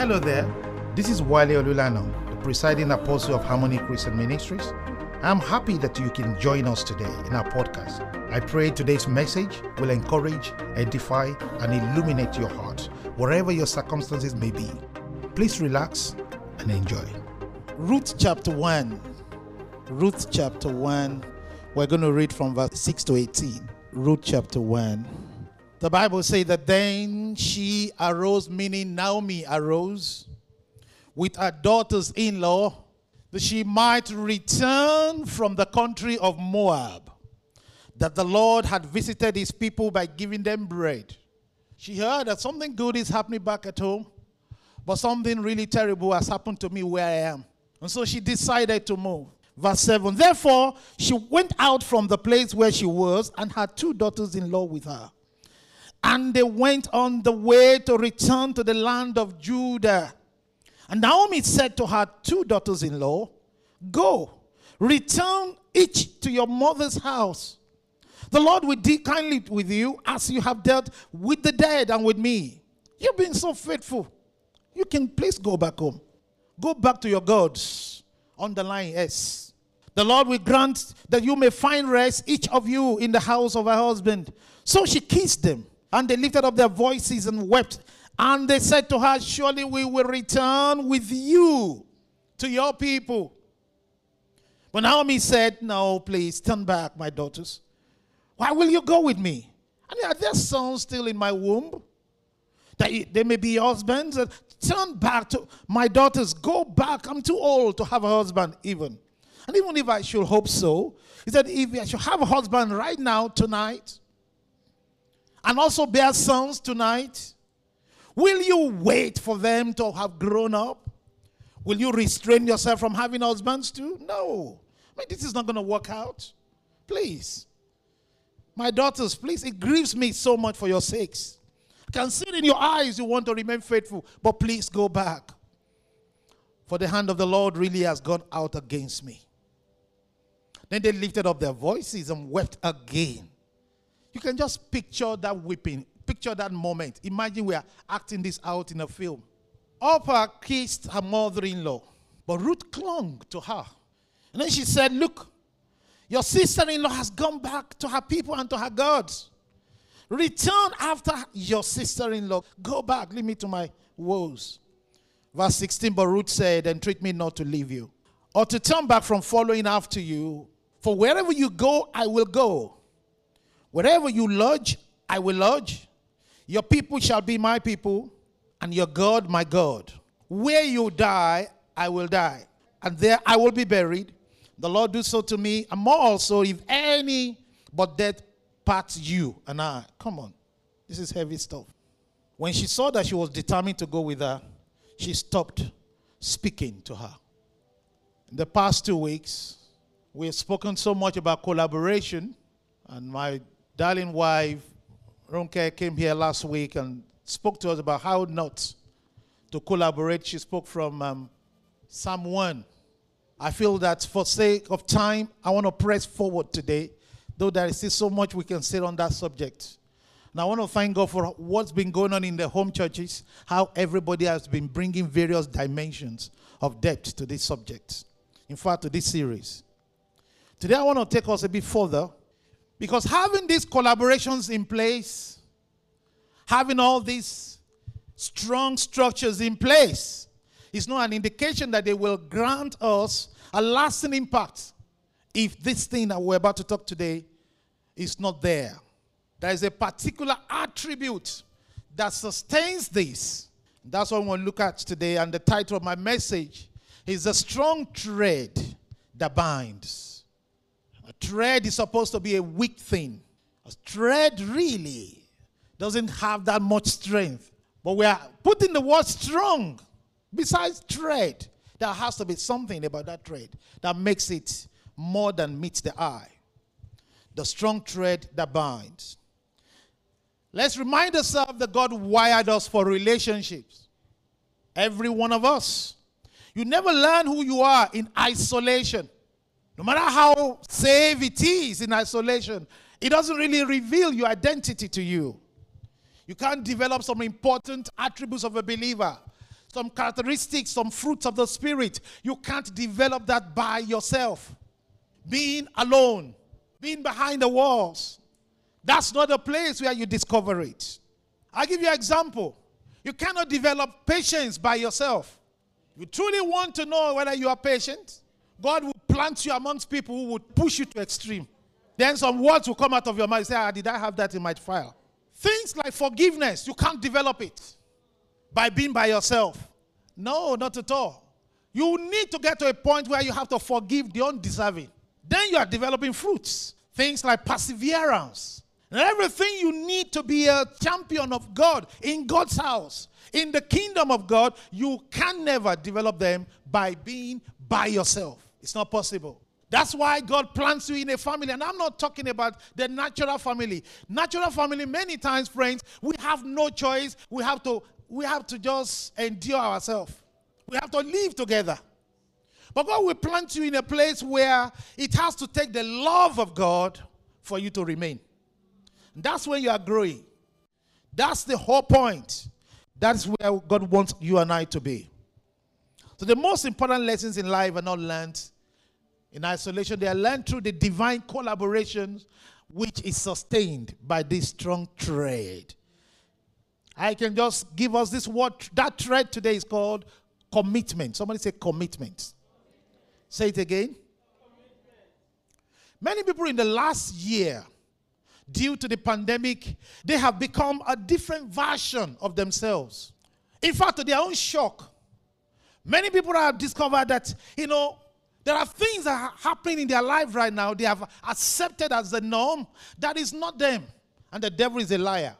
Hello there. This is Wale Olulano, the presiding apostle of Harmony Christian Ministries. I'm happy that you can join us today in our podcast. I pray today's message will encourage, edify, and illuminate your heart, wherever your circumstances may be. Please relax and enjoy. Ruth chapter 1. Ruth chapter 1. We're going to read from verse 6 to 18. Ruth chapter 1. The Bible says that then she arose, meaning Naomi arose with her daughters in law, that she might return from the country of Moab, that the Lord had visited his people by giving them bread. She heard that something good is happening back at home, but something really terrible has happened to me where I am. And so she decided to move. Verse 7 Therefore, she went out from the place where she was and had two daughters in law with her. And they went on the way to return to the land of Judah. And Naomi said to her two daughters in law, Go, return each to your mother's house. The Lord will deal kindly with you as you have dealt with the dead and with me. You've been so faithful. You can please go back home. Go back to your gods. Underline S. The Lord will grant that you may find rest, each of you, in the house of her husband. So she kissed them, and they lifted up their voices and wept. And they said to her, Surely we will return with you to your people. But Naomi said, No, please, turn back, my daughters. Why will you go with me? And are there sons still in my womb? That they may be husbands? Uh, turn back to my daughters. Go back. I'm too old to have a husband, even. And even if I should hope so, he said, if I should have a husband right now, tonight, and also bear sons tonight, will you wait for them to have grown up? Will you restrain yourself from having husbands too? No. I mean, this is not going to work out. Please. My daughters, please, it grieves me so much for your sakes. I can see it in your eyes you want to remain faithful, but please go back. For the hand of the Lord really has gone out against me. Then they lifted up their voices and wept again. You can just picture that weeping, picture that moment. Imagine we are acting this out in a film. Orpah kissed her mother in law, but Ruth clung to her. And then she said, Look, your sister in law has gone back to her people and to her gods. Return after your sister in law. Go back, leave me to my woes. Verse 16, but Ruth said, Entreat me not to leave you, or to turn back from following after you. For wherever you go, I will go. Wherever you lodge, I will lodge. Your people shall be my people, and your God my God. Where you die, I will die, and there I will be buried. The Lord do so to me, and more also, if any but death parts you and I. Come on, this is heavy stuff. When she saw that she was determined to go with her, she stopped speaking to her. In the past two weeks, we have spoken so much about collaboration, and my darling wife, Ronke, came here last week and spoke to us about how not to collaborate. She spoke from um, Psalm 1. I feel that for sake of time, I want to press forward today, though there is still so much we can say on that subject. And I want to thank God for what's been going on in the home churches, how everybody has been bringing various dimensions of depth to this subject. In fact, to this series. Today, I want to take us a bit further because having these collaborations in place, having all these strong structures in place, is not an indication that they will grant us a lasting impact if this thing that we're about to talk today is not there. There is a particular attribute that sustains this. That's what we want to look at today. And the title of my message is A Strong Thread That Binds. A thread is supposed to be a weak thing. A thread really doesn't have that much strength. But we are putting the word strong besides thread. There has to be something about that thread that makes it more than meets the eye. The strong thread that binds. Let's remind ourselves that God wired us for relationships. Every one of us. You never learn who you are in isolation. No matter how safe it is in isolation, it doesn't really reveal your identity to you. You can't develop some important attributes of a believer some characteristics, some fruits of the Spirit. You can't develop that by yourself. Being alone, being behind the walls, that's not a place where you discover it. I'll give you an example. You cannot develop patience by yourself. You truly want to know whether you are patient, God will plant you amongst people who would push you to extreme. Then some words will come out of your mouth. say, ah, did I have that in my file? Things like forgiveness, you can't develop it by being by yourself. No, not at all. You need to get to a point where you have to forgive the undeserving. Then you are developing fruits. Things like perseverance. And everything you need to be a champion of God in God's house, in the kingdom of God, you can never develop them by being by yourself. It's not possible. That's why God plants you in a family. And I'm not talking about the natural family. Natural family, many times, friends, we have no choice. We have to, we have to just endure ourselves. We have to live together. But God will plant you in a place where it has to take the love of God for you to remain. That's when you are growing. That's the whole point. That's where God wants you and I to be. So the most important lessons in life are not learned in isolation. They are learned through the divine collaboration which is sustained by this strong thread. I can just give us this word. That thread today is called commitment. Somebody say commitment. Say it again. Many people in the last year, due to the pandemic, they have become a different version of themselves. In fact, to their own shock, Many people have discovered that, you know, there are things that are happening in their life right now they have accepted as the norm that is not them. And the devil is a liar.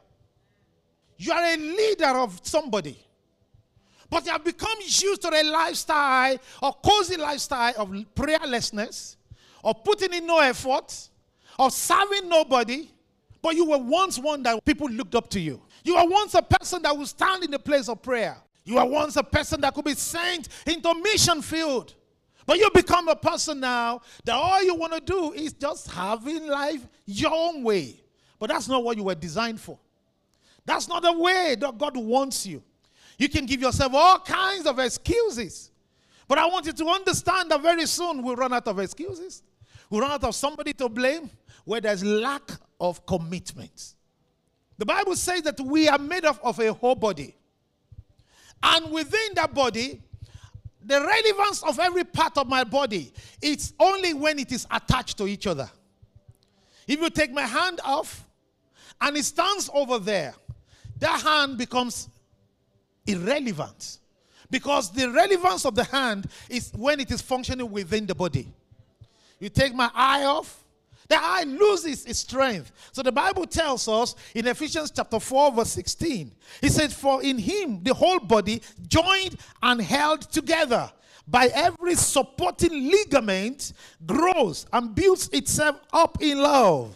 You are a leader of somebody. But you have become used to a lifestyle or cozy lifestyle of prayerlessness, of putting in no effort, of serving nobody. But you were once one that people looked up to you. You were once a person that would stand in the place of prayer. You were once a person that could be sent into mission field. But you become a person now that all you want to do is just having life your own way. But that's not what you were designed for. That's not the way that God wants you. You can give yourself all kinds of excuses. But I want you to understand that very soon we'll run out of excuses. We'll run out of somebody to blame where there's lack of commitment. The Bible says that we are made up of a whole body. And within that body, the relevance of every part of my body, it's only when it is attached to each other. If you take my hand off and it stands over there, that hand becomes irrelevant. Because the relevance of the hand is when it is functioning within the body. You take my eye off, the eye loses its strength. So the Bible tells us in Ephesians chapter 4, verse 16, He says, For in him the whole body joined and held together by every supporting ligament grows and builds itself up in love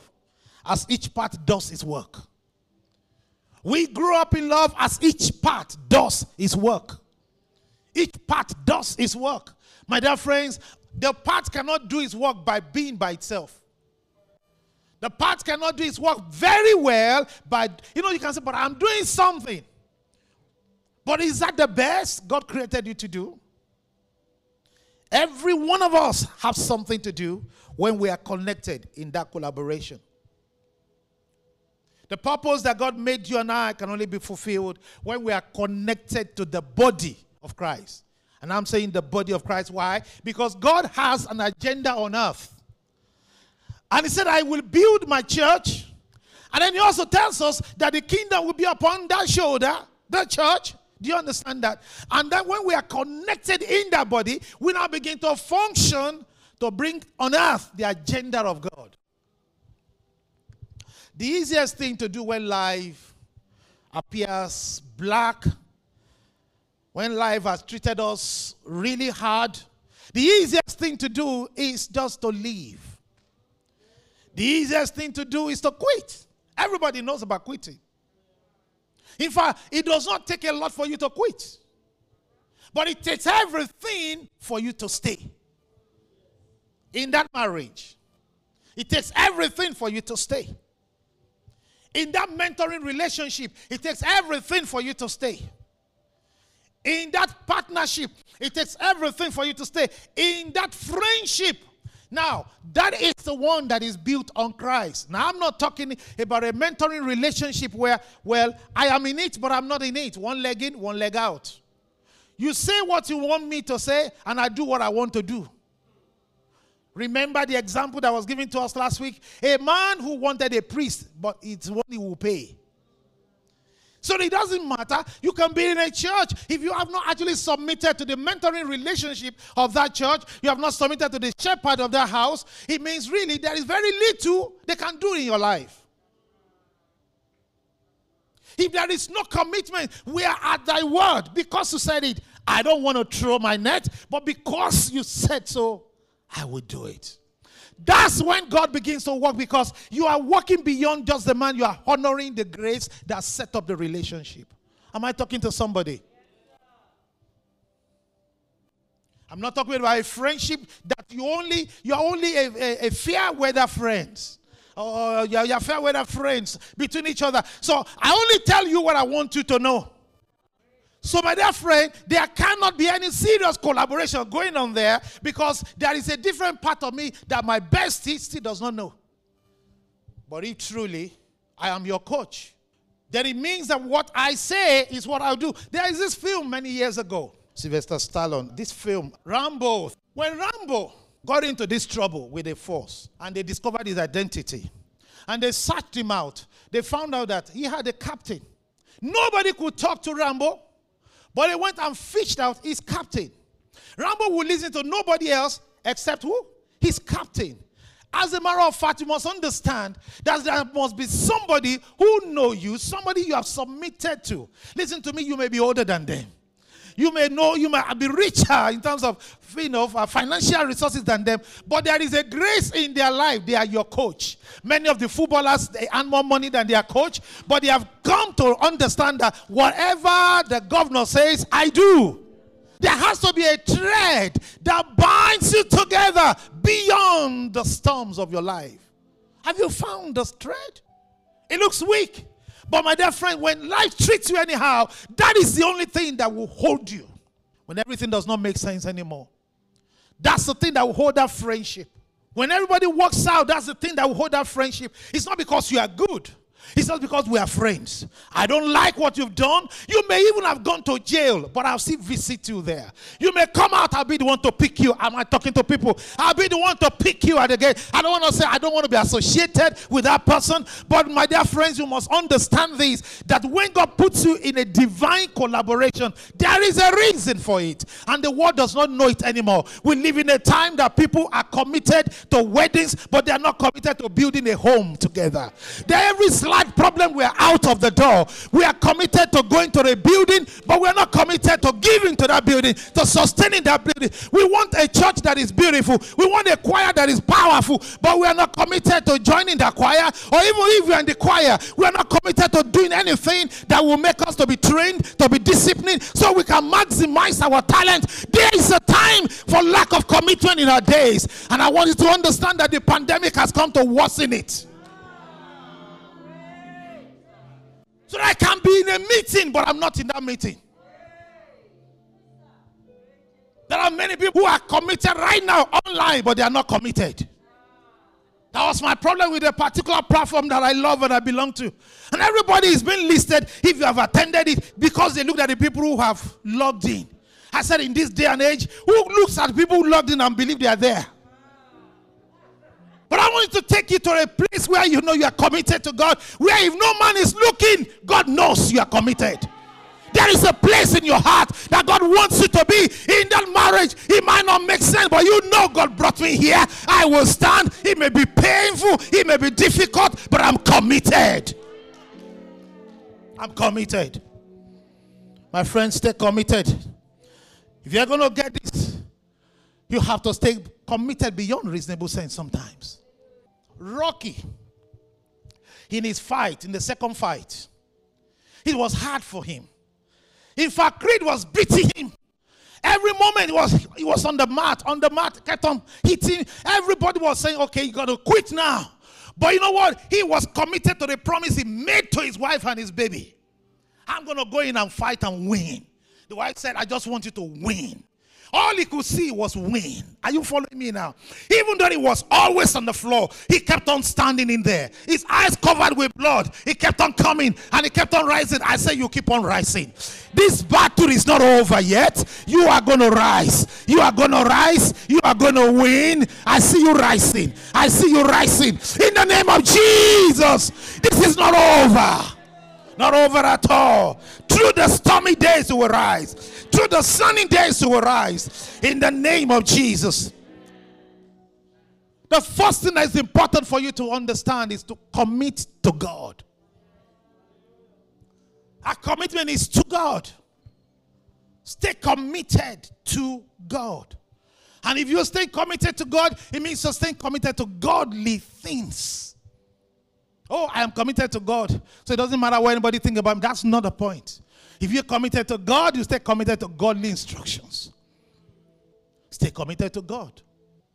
as each part does its work. We grow up in love as each part does its work. Each part does its work. My dear friends, the part cannot do its work by being by itself. The part cannot do its work very well, but you know, you can say, but I'm doing something. But is that the best God created you to do? Every one of us have something to do when we are connected in that collaboration. The purpose that God made you and I can only be fulfilled when we are connected to the body of Christ. And I'm saying the body of Christ. Why? Because God has an agenda on earth. And he said, I will build my church. And then he also tells us that the kingdom will be upon that shoulder, the church. Do you understand that? And then when we are connected in that body, we now begin to function to bring on earth the agenda of God. The easiest thing to do when life appears black, when life has treated us really hard, the easiest thing to do is just to leave. The easiest thing to do is to quit. Everybody knows about quitting. In fact, it does not take a lot for you to quit, but it takes everything for you to stay in that marriage. It takes everything for you to stay. In that mentoring relationship, it takes everything for you to stay. In that partnership, it takes everything for you to stay. In that friendship, now, that is the one that is built on Christ. Now, I'm not talking about a mentoring relationship where, well, I am in it, but I'm not in it. One leg in, one leg out. You say what you want me to say, and I do what I want to do. Remember the example that was given to us last week? A man who wanted a priest, but it's what he will pay. So it doesn't matter. You can be in a church. If you have not actually submitted to the mentoring relationship of that church, you have not submitted to the shepherd of that house, it means really there is very little they can do in your life. If there is no commitment, we are at thy word. Because you said it, I don't want to throw my net, but because you said so, I will do it. That's when God begins to work because you are walking beyond just the man, you are honoring the grace that set up the relationship. Am I talking to somebody? I'm not talking about a friendship that you only you're only a, a, a fair weather friends. Oh, or you're, you're fair weather friends between each other. So I only tell you what I want you to know. So, my dear friend, there cannot be any serious collaboration going on there because there is a different part of me that my bestie still does not know. But if truly I am your coach, then it means that what I say is what I'll do. There is this film many years ago, Sylvester Stallone, this film, Rambo. When Rambo got into this trouble with a force and they discovered his identity and they searched him out, they found out that he had a captain. Nobody could talk to Rambo. But he went and fished out his captain. Rambo would listen to nobody else except who? His captain. As a matter of fact, you must understand that there must be somebody who know you, somebody you have submitted to. Listen to me, you may be older than them. You may know, you may be richer in terms of you know, uh, financial resources than them, but there is a grace in their life. They are your coach. Many of the footballers they earn more money than their coach, but they have come to understand that whatever the governor says, I do. There has to be a thread that binds you together beyond the storms of your life. Have you found the thread? It looks weak. But my dear friend, when life treats you anyhow, that is the only thing that will hold you. When everything does not make sense anymore. That's the thing that will hold that friendship. When everybody walks out, that's the thing that will hold that friendship. It's not because you are good. It's not because we are friends. I don't like what you've done. You may even have gone to jail, but I'll still visit you there. You may come out, I'll be the one to pick you. Am I talking to people? I'll be the one to pick you at the gate. I don't want to say I don't want to be associated with that person, but my dear friends, you must understand this that when God puts you in a divine collaboration, there is a reason for it, and the world does not know it anymore. We live in a time that people are committed to weddings, but they are not committed to building a home together. There every problem, we are out of the door. We are committed to going to the building, but we are not committed to giving to that building, to sustaining that building. We want a church that is beautiful. We want a choir that is powerful, but we are not committed to joining the choir, or even if we are in the choir, we are not committed to doing anything that will make us to be trained, to be disciplined, so we can maximize our talent. There is a time for lack of commitment in our days, and I want you to understand that the pandemic has come to worsen it. So I can be in a meeting, but I'm not in that meeting. There are many people who are committed right now online, but they are not committed. That was my problem with a particular platform that I love and I belong to. And everybody is being listed if you have attended it because they looked at the people who have logged in. I said, in this day and age, who looks at people who logged in and believe they are there? But I want to take you to a place where you know you are committed to God, where if no man is looking, God knows you are committed. There is a place in your heart that God wants you to be in that marriage. It might not make sense, but you know God brought me here. I will stand. It may be painful, it may be difficult, but I'm committed. I'm committed. My friends, stay committed. If you're going to get this, you have to stay committed beyond reasonable sense sometimes. Rocky, in his fight, in the second fight, it was hard for him. In fact, Creed was beating him. Every moment he was he was on the mat, on the mat, kept on hitting. Everybody was saying, okay, you got to quit now. But you know what? He was committed to the promise he made to his wife and his baby. I'm going to go in and fight and win. The wife said, I just want you to win. All he could see was win. Are you following me now? Even though he was always on the floor, he kept on standing in there. His eyes covered with blood. He kept on coming and he kept on rising. I say, You keep on rising. This battle is not over yet. You are going to rise. You are going to rise. You are going to win. I see you rising. I see you rising. In the name of Jesus. This is not over. Not over at all. Through the stormy days, you will rise. Through the sunny days, you will rise. In the name of Jesus. The first thing that is important for you to understand is to commit to God. Our commitment is to God. Stay committed to God. And if you stay committed to God, it means to stay committed to godly things. Oh, I am committed to God. So it doesn't matter what anybody think about me. That's not the point. If you're committed to God, you stay committed to godly instructions. Stay committed to God.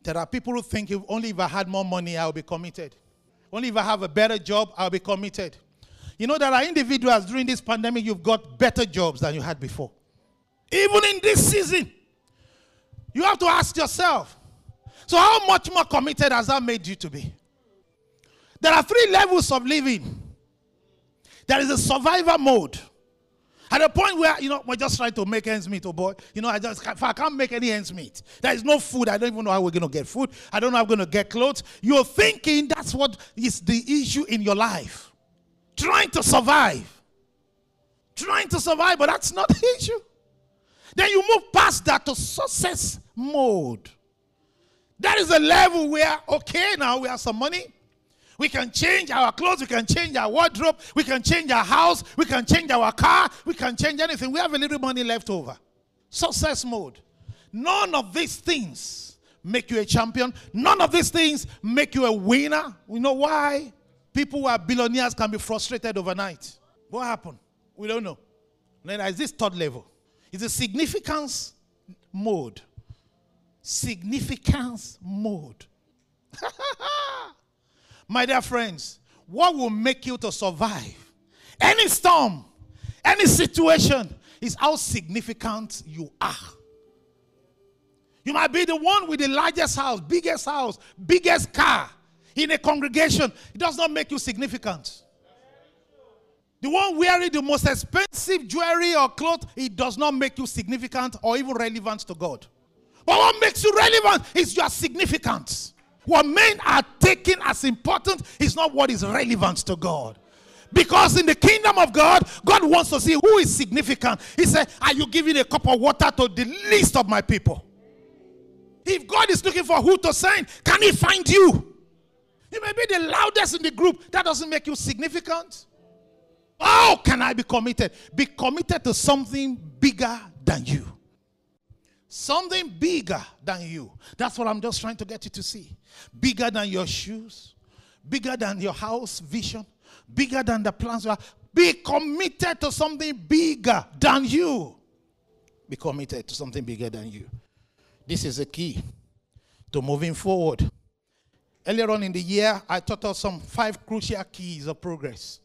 There are people who think if only if I had more money, I'll be committed. Only if I have a better job, I'll be committed. You know, there are individuals during this pandemic, you've got better jobs than you had before. Even in this season, you have to ask yourself so, how much more committed has that made you to be? There are three levels of living. There is a survivor mode. At a point where, you know, we're just trying to make ends meet, oh boy. You know, I just if I can't make any ends meet. There is no food. I don't even know how we're going to get food. I don't know how I'm going to get clothes. You're thinking that's what is the issue in your life. Trying to survive. Trying to survive, but that's not the issue. Then you move past that to success mode. That is a level where, okay, now we have some money. We can change our clothes. We can change our wardrobe. We can change our house. We can change our car. We can change anything. We have a little money left over. Success mode. None of these things make you a champion. None of these things make you a winner. We know why? People who are billionaires can be frustrated overnight. What happened? We don't know. Then there's this third level. It's a significance mode. Significance mode. My dear friends, what will make you to survive any storm, any situation is how significant you are. You might be the one with the largest house, biggest house, biggest car in a congregation. It does not make you significant. The one wearing the most expensive jewelry or clothes, it does not make you significant or even relevant to God. But what makes you relevant is your significance. What men are taking as important is not what is relevant to God. Because in the kingdom of God, God wants to see who is significant. He said, Are you giving a cup of water to the least of my people? If God is looking for who to send, can He find you? You may be the loudest in the group. That doesn't make you significant. How can I be committed? Be committed to something bigger than you. Something bigger than you. That's what I'm just trying to get you to see. Bigger than your shoes, bigger than your house vision, bigger than the plans you have. Be committed to something bigger than you. Be committed to something bigger than you. This is a key to moving forward. Earlier on in the year, I taught us some five crucial keys of progress.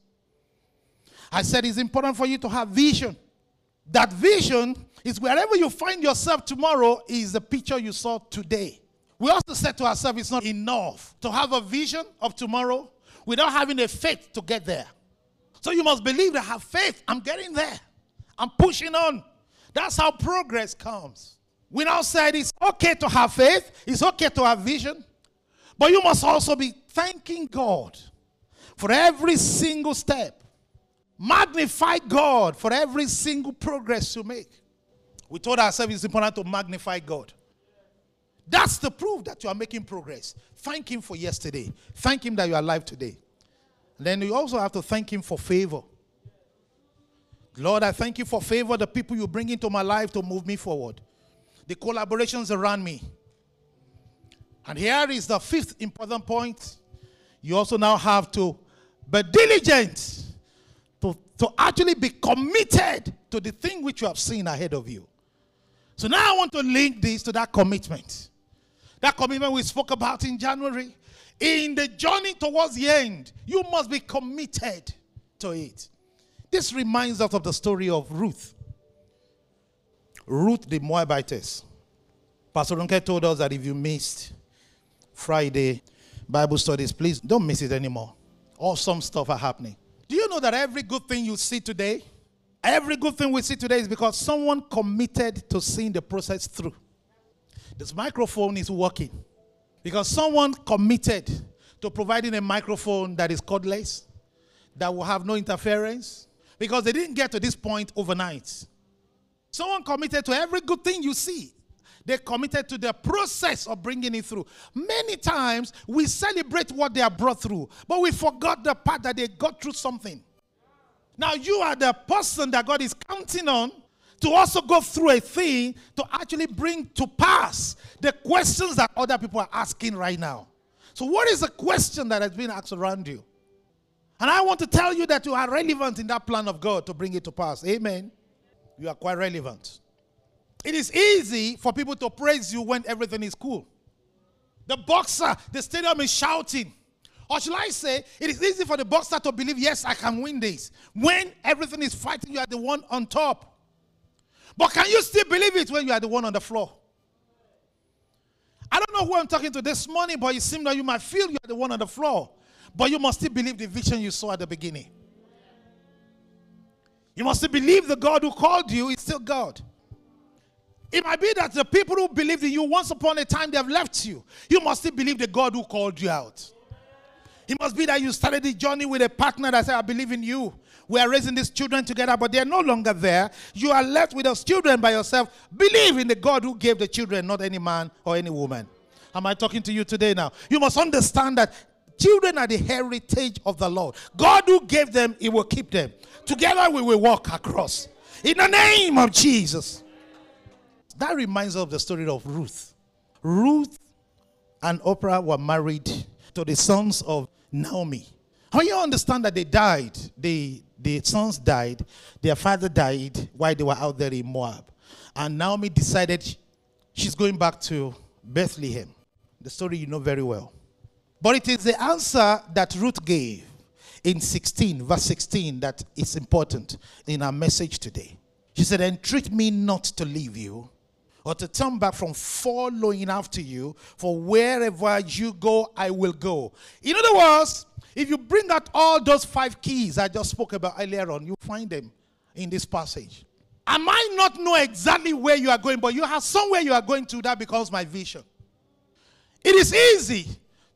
I said it's important for you to have vision. That vision is wherever you find yourself tomorrow is the picture you saw today. We also said to ourselves it's not enough to have a vision of tomorrow without having a faith to get there. So you must believe that have faith. I'm getting there. I'm pushing on. That's how progress comes. We now said it's okay to have faith, it's okay to have vision, but you must also be thanking God for every single step. Magnify God for every single progress you make. We told ourselves it's important to magnify God. That's the proof that you are making progress. Thank Him for yesterday. Thank Him that you are alive today. Then you also have to thank Him for favor. Lord, I thank you for favor, the people you bring into my life to move me forward, the collaborations around me. And here is the fifth important point. You also now have to be diligent to, to actually be committed to the thing which you have seen ahead of you. So now I want to link this to that commitment. That commitment we spoke about in January. In the journey towards the end, you must be committed to it. This reminds us of the story of Ruth. Ruth the Moabitess. Pastor Ronke told us that if you missed Friday Bible studies, please don't miss it anymore. Awesome stuff are happening. Do you know that every good thing you see today, every good thing we see today is because someone committed to seeing the process through? This microphone is working because someone committed to providing a microphone that is cordless, that will have no interference, because they didn't get to this point overnight. Someone committed to every good thing you see. They committed to the process of bringing it through. Many times we celebrate what they have brought through, but we forgot the part that they got through something. Now you are the person that God is counting on to also go through a thing to actually bring to pass the questions that other people are asking right now. So, what is the question that has been asked around you? And I want to tell you that you are relevant in that plan of God to bring it to pass. Amen. You are quite relevant. It is easy for people to praise you when everything is cool. The boxer, the stadium is shouting. Or should I say, it is easy for the boxer to believe, yes, I can win this. When everything is fighting, you are the one on top. But can you still believe it when you are the one on the floor? I don't know who I'm talking to this morning, but it seems that you might feel you are the one on the floor. But you must still believe the vision you saw at the beginning. You must still believe the God who called you is still God. It might be that the people who believed in you once upon a time they have left you. You must still believe the God who called you out. It must be that you started the journey with a partner that said, I believe in you. We are raising these children together, but they're no longer there. You are left with those children by yourself. Believe in the God who gave the children, not any man or any woman. Am I talking to you today now? You must understand that children are the heritage of the Lord. God who gave them, He will keep them. Together we will walk across. In the name of Jesus. That reminds us of the story of Ruth. Ruth and Oprah were married to the sons of Naomi. How you understand that they died? The, the sons died, their father died while they were out there in Moab. And Naomi decided she's going back to Bethlehem. The story you know very well. But it is the answer that Ruth gave in 16, verse 16, that is important in our message today. She said, Entreat me not to leave you or to turn back from following after you, for wherever you go, I will go. In other words, if you bring out all those five keys I just spoke about earlier on, you find them in this passage. I might not know exactly where you are going, but you have somewhere you are going to that becomes my vision. It is easy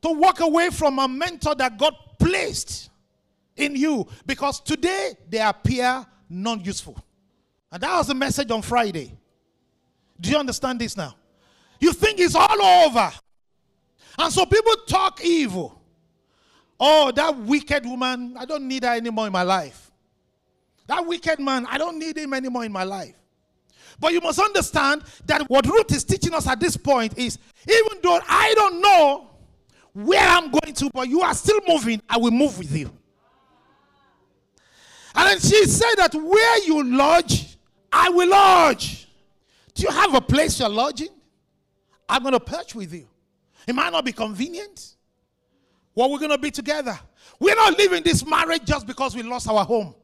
to walk away from a mentor that God placed in you because today they appear non useful. And that was the message on Friday. Do you understand this now? You think it's all over. And so people talk evil. Oh, that wicked woman, I don't need her anymore in my life. That wicked man, I don't need him anymore in my life. But you must understand that what Ruth is teaching us at this point is even though I don't know where I'm going to, but you are still moving, I will move with you. And then she said that where you lodge, I will lodge. Do you have a place you're lodging? I'm going to perch with you. It might not be convenient. Well, we're going to be together. We're not leaving this marriage just because we lost our home.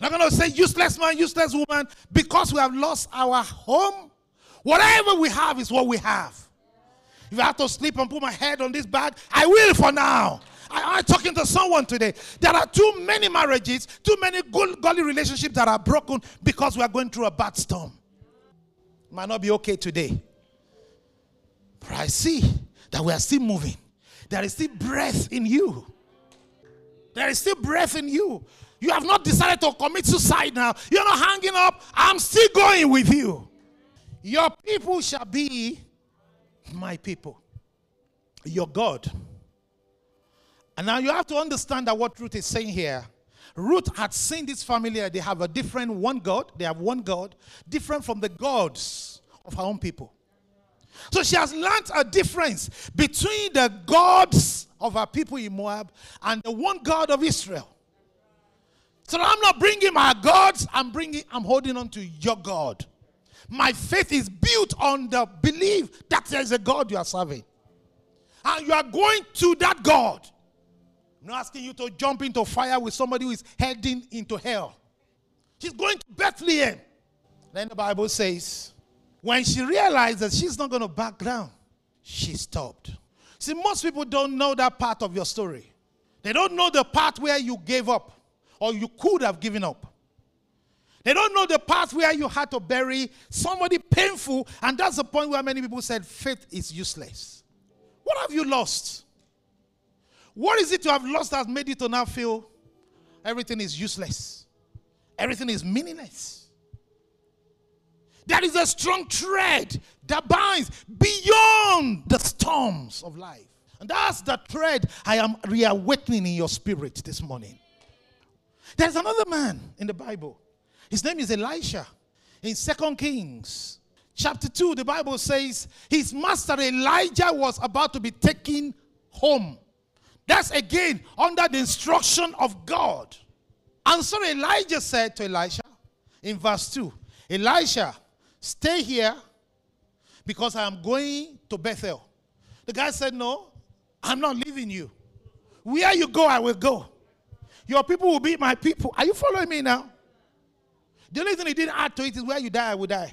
I'm not going to say useless man, useless woman, because we have lost our home. Whatever we have is what we have. If I have to sleep and put my head on this bag, I will for now. I, am talking to someone today. There are too many marriages, too many good, godly relationships that are broken because we are going through a bad storm might not be okay today. But I see that we are still moving. There is still breath in you. There is still breath in you. You have not decided to commit suicide now. You're not hanging up. I'm still going with you. Your people shall be my people. Your God. And now you have to understand that what Ruth is saying here Ruth had seen this family, uh, they have a different one God, they have one God, different from the gods of her own people. So she has learned a difference between the gods of her people in Moab and the one God of Israel. So I'm not bringing my gods, I'm bringing, I'm holding on to your God. My faith is built on the belief that there is a God you are serving. And you are going to that God. I'm not asking you to jump into fire with somebody who is heading into hell. She's going to Bethlehem. Then the Bible says When she realized that she's not going to back down, she stopped. See, most people don't know that part of your story. They don't know the part where you gave up or you could have given up. They don't know the part where you had to bury somebody painful, and that's the point where many people said faith is useless. What have you lost? What is it you have lost that made you to now feel everything is useless? Everything is meaningless. There is a strong thread that binds beyond the storms of life. And that's the thread I am reawakening in your spirit this morning. There's another man in the Bible. His name is Elisha. In Second Kings chapter 2, the Bible says his master Elijah was about to be taken home. That's again under the instruction of God. And so Elijah said to Elisha in verse 2 Elisha, stay here because I am going to Bethel. The guy said, No, I'm not leaving you. Where you go, I will go. Your people will be my people. Are you following me now? The only thing he didn't add to it is where you die, I will die.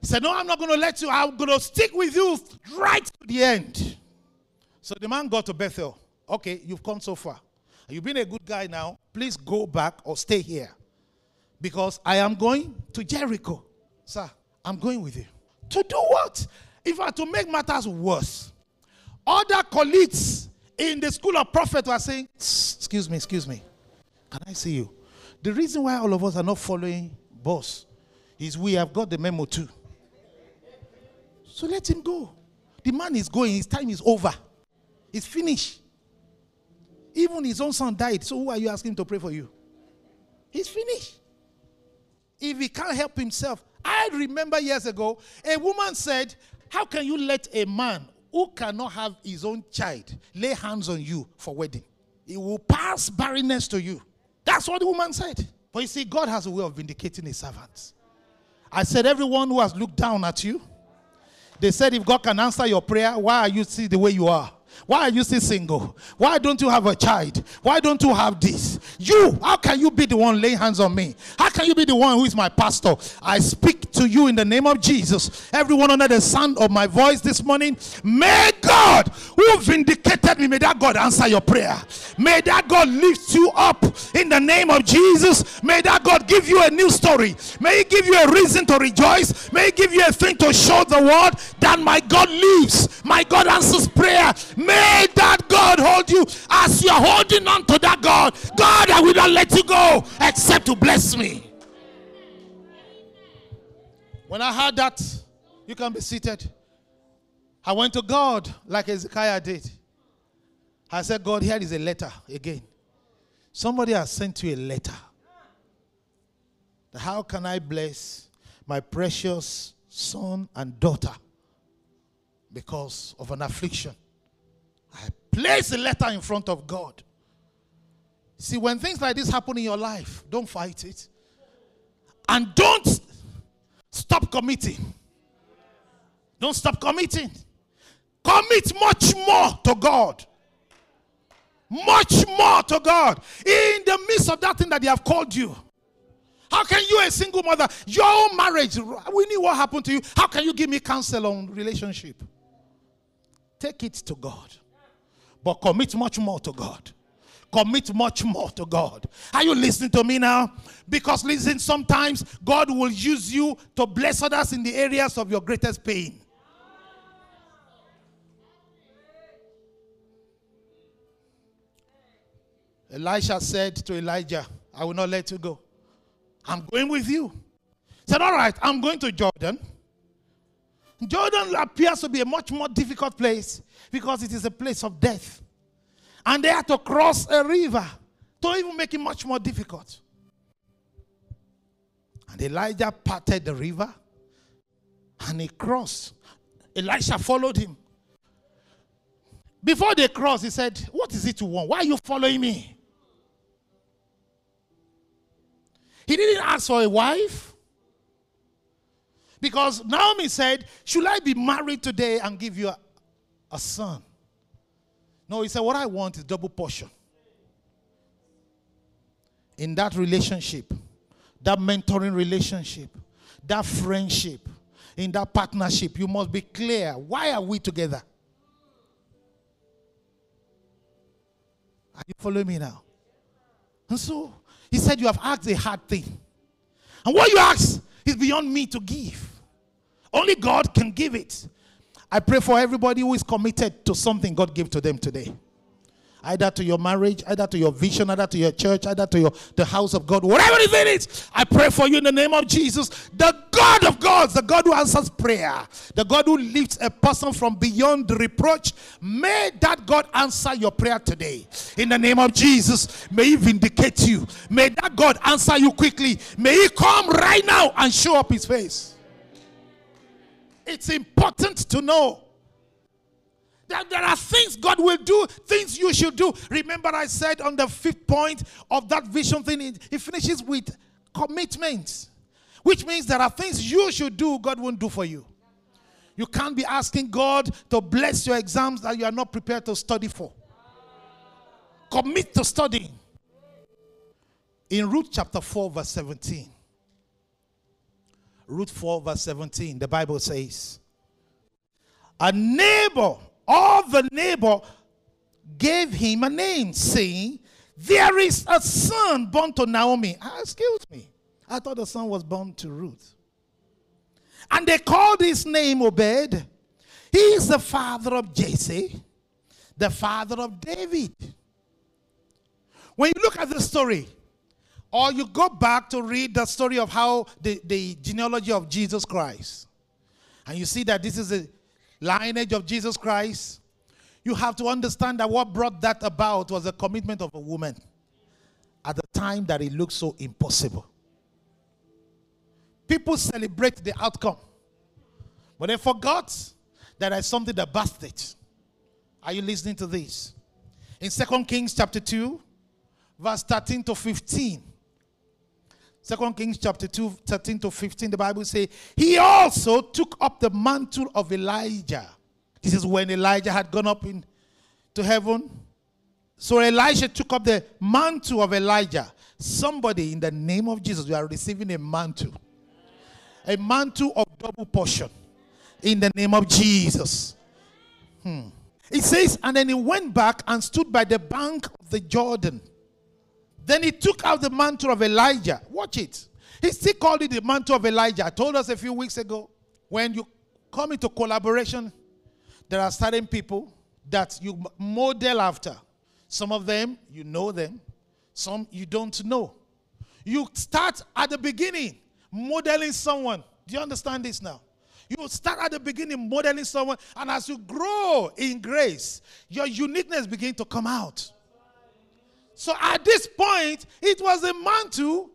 He said, No, I'm not going to let you. I'm going to stick with you right to the end. So the man got to Bethel. Okay, you've come so far. You've been a good guy now. Please go back or stay here. Because I am going to Jericho. Sir, I'm going with you. To do what? In fact, to make matters worse, other colleagues in the school of prophet were saying, Excuse me, excuse me. Can I see you? The reason why all of us are not following boss is we have got the memo too. So let him go. The man is going, his time is over. It's finished. Even his own son died. So who are you asking to pray for you? He's finished. If he can't help himself, I remember years ago, a woman said, How can you let a man who cannot have his own child lay hands on you for wedding? He will pass barrenness to you. That's what the woman said. But you see, God has a way of vindicating his servants. I said, Everyone who has looked down at you, they said, If God can answer your prayer, why are you still the way you are? Why are you still single? Why don't you have a child? Why don't you have this? You, how can you be the one laying hands on me? How can you be the one who is my pastor? I speak to you in the name of Jesus. Everyone under the sound of my voice this morning, may God who vindicated me, may that God answer your prayer. May that God lift you up in the name of Jesus. May that God give you a new story. May He give you a reason to rejoice. May He give you a thing to show the world that my God lives. My God answers prayer. May that God hold you as you're holding on to that God. God, I will not let you go except to bless me. When I heard that, you can be seated. I went to God like Hezekiah did. I said, God, here is a letter again. Somebody has sent you a letter. How can I bless my precious son and daughter because of an affliction? I place a letter in front of God. See, when things like this happen in your life, don't fight it. And don't stop committing. Don't stop committing. Commit much more to God. Much more to God. In the midst of that thing that they have called you. How can you, a single mother, your own marriage, we knew what happened to you. How can you give me counsel on relationship? Take it to God. But commit much more to God. Commit much more to God. Are you listening to me now? Because listen, sometimes God will use you to bless others in the areas of your greatest pain. Elisha said to Elijah, I will not let you go. I'm going with you. He said, All right, I'm going to Jordan. Jordan appears to be a much more difficult place because it is a place of death. And they had to cross a river to even make it much more difficult. And Elijah parted the river and he crossed. Elisha followed him. Before they crossed, he said, What is it you want? Why are you following me? He didn't ask for a wife. Because Naomi said, Should I be married today and give you a, a son? No, he said, What I want is double portion. In that relationship, that mentoring relationship, that friendship, in that partnership, you must be clear. Why are we together? Are you following me now? And so he said, You have asked a hard thing. And what you ask is beyond me to give. Only God can give it. I pray for everybody who is committed to something God gave to them today either to your marriage, either to your vision, either to your church, either to your the house of God, whatever it is, I pray for you in the name of Jesus, the God of gods, the God who answers prayer, the God who lifts a person from beyond reproach. May that God answer your prayer today. In the name of Jesus, may He vindicate you. May that God answer you quickly. May He come right now and show up His face. It's important to know that there are things God will do, things you should do. Remember, I said on the fifth point of that vision thing, it finishes with commitment, which means there are things you should do, God won't do for you. You can't be asking God to bless your exams that you are not prepared to study for. Commit to studying. In Ruth chapter 4, verse 17. Ruth 4, verse 17, the Bible says, A neighbor all the neighbor gave him a name, saying, There is a son born to Naomi. Ah, excuse me. I thought the son was born to Ruth. And they called his name Obed. He is the father of Jesse, the father of David. When you look at the story, or you go back to read the story of how the, the genealogy of Jesus Christ, and you see that this is a lineage of Jesus Christ, you have to understand that what brought that about was the commitment of a woman at the time that it looked so impossible. People celebrate the outcome, but they forgot that there's something that birthed it. Are you listening to this? In Second Kings chapter 2, verse 13 to 15. Second Kings chapter 2, 13 to 15, the Bible says, He also took up the mantle of Elijah. This is when Elijah had gone up in, to heaven. So Elijah took up the mantle of Elijah. Somebody in the name of Jesus, you are receiving a mantle. A mantle of double portion. In the name of Jesus. Hmm. It says, and then he went back and stood by the bank of the Jordan. Then he took out the mantle of Elijah. Watch it. He still called it the mantle of Elijah. I told us a few weeks ago when you come into collaboration, there are certain people that you model after. Some of them, you know them, some you don't know. You start at the beginning modeling someone. Do you understand this now? You start at the beginning modeling someone, and as you grow in grace, your uniqueness begin to come out. So at this point, it was the mantle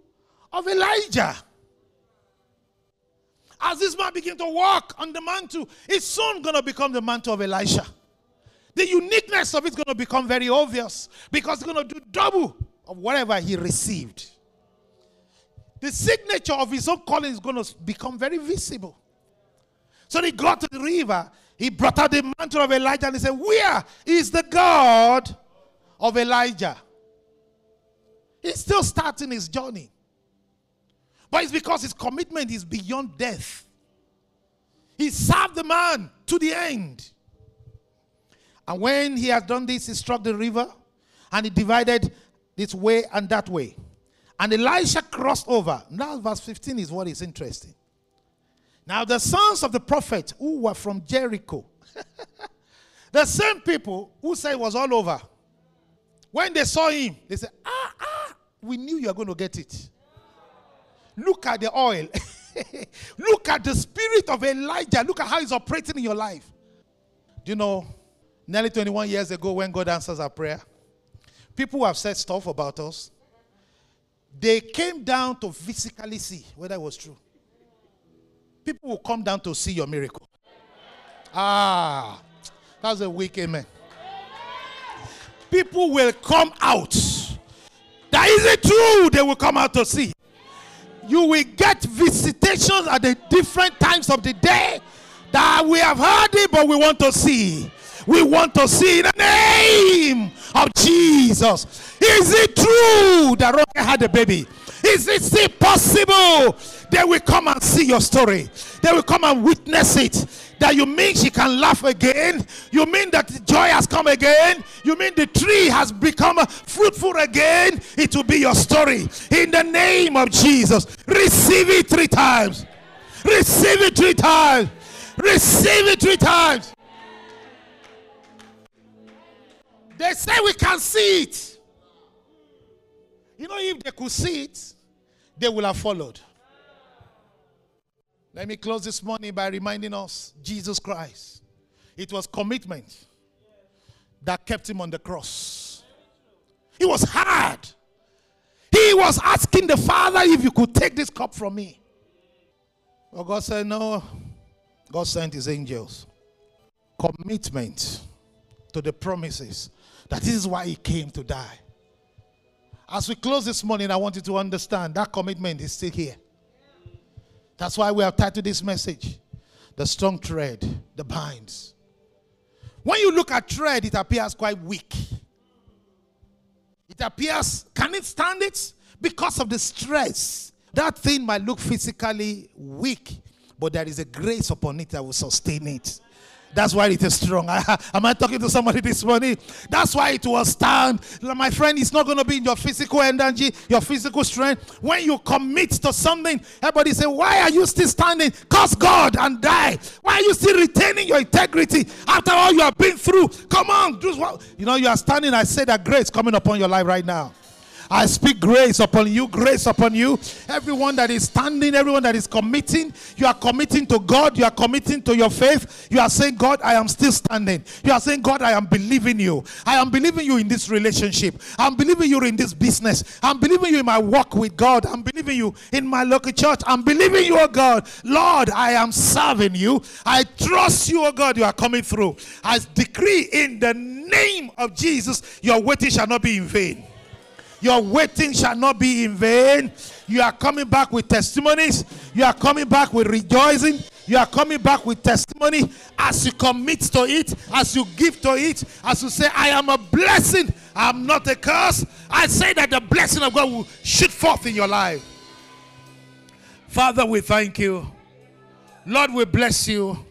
of Elijah. As this man began to walk on the mantle, it's soon going to become the mantle of Elisha. The uniqueness of it's going to become very obvious because it's going to do double of whatever he received. The signature of his own calling is going to become very visible. So he got to the river, he brought out the mantle of Elijah and he said, Where is the God of Elijah? He's still starting his journey. But it's because his commitment is beyond death. He served the man to the end. And when he has done this, he struck the river and he divided this way and that way. And Elisha crossed over. Now, verse 15 is what is interesting. Now, the sons of the prophet who were from Jericho, the same people who said it was all over, when they saw him, they said, Ah, ah, we knew you were going to get it. Look at the oil. Look at the spirit of Elijah. Look at how he's operating in your life. Do you know, nearly 21 years ago, when God answers our prayer, people have said stuff about us. They came down to physically see whether it was true. People will come down to see your miracle. Ah, that's a weak amen people will come out. That is it true, they will come out to see. You will get visitations at the different times of the day that we have heard it, but we want to see. We want to see in the name of Jesus. Is it true that Ronke had a baby? Is it still possible? They will come and see your story. They will come and witness it. That you mean she can laugh again? You mean that joy has come again? You mean the tree has become fruitful again? It will be your story. In the name of Jesus, receive it three times. Receive it three times. Receive it three times. They say we can see it. You know, if they could see it, they will have followed. Let me close this morning by reminding us Jesus Christ. It was commitment that kept him on the cross. It was hard. He was asking the Father if you could take this cup from me. But God said, No. God sent his angels. Commitment to the promises that this is why he came to die. As we close this morning, I want you to understand that commitment is still here. That's why we have titled this message The Strong Thread, the Binds. When you look at thread, it appears quite weak. It appears, can it stand it? Because of the stress. That thing might look physically weak, but there is a grace upon it that will sustain it. That's why it is strong. am I talking to somebody this morning? That's why it will stand. My friend, it's not going to be in your physical energy, your physical strength. When you commit to something, everybody say, Why are you still standing? Curse God and die. Why are you still retaining your integrity after all you have been through? Come on, do what you know. You are standing. I say that grace coming upon your life right now. I speak grace upon you, grace upon you. Everyone that is standing, everyone that is committing, you are committing to God, you are committing to your faith. You are saying, God, I am still standing. You are saying, God, I am believing you. I am believing you in this relationship. I'm believing you in this business. I'm believing you in my walk with God. I'm believing you in my local church. I'm believing you, oh God. Lord, I am serving you. I trust you, God, you are coming through. I decree in the name of Jesus, your waiting shall not be in vain. Your waiting shall not be in vain. You are coming back with testimonies. You are coming back with rejoicing. You are coming back with testimony as you commit to it, as you give to it, as you say, I am a blessing, I'm not a curse. I say that the blessing of God will shoot forth in your life. Father, we thank you. Lord, we bless you.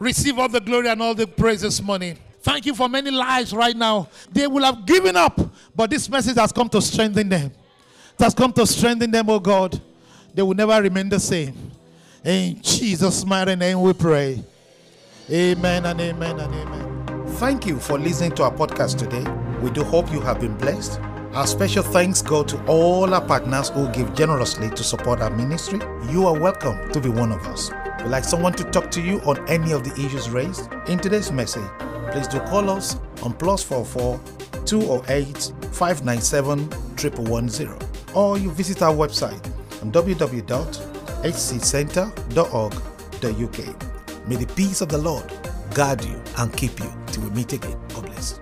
Receive all the glory and all the praise this morning. Thank you for many lives right now. They will have given up, but this message has come to strengthen them. It has come to strengthen them, oh God. They will never remain the same. In Jesus' mighty name we pray. Amen and amen and amen. Thank you for listening to our podcast today. We do hope you have been blessed. Our special thanks go to all our partners who give generously to support our ministry. You are welcome to be one of us. We'd like someone to talk to you on any of the issues raised in today's message please do call us on plus 44 208 597 1110 or you visit our website on www.hccenter.org.uk. May the peace of the Lord guard you and keep you till we meet again. God bless.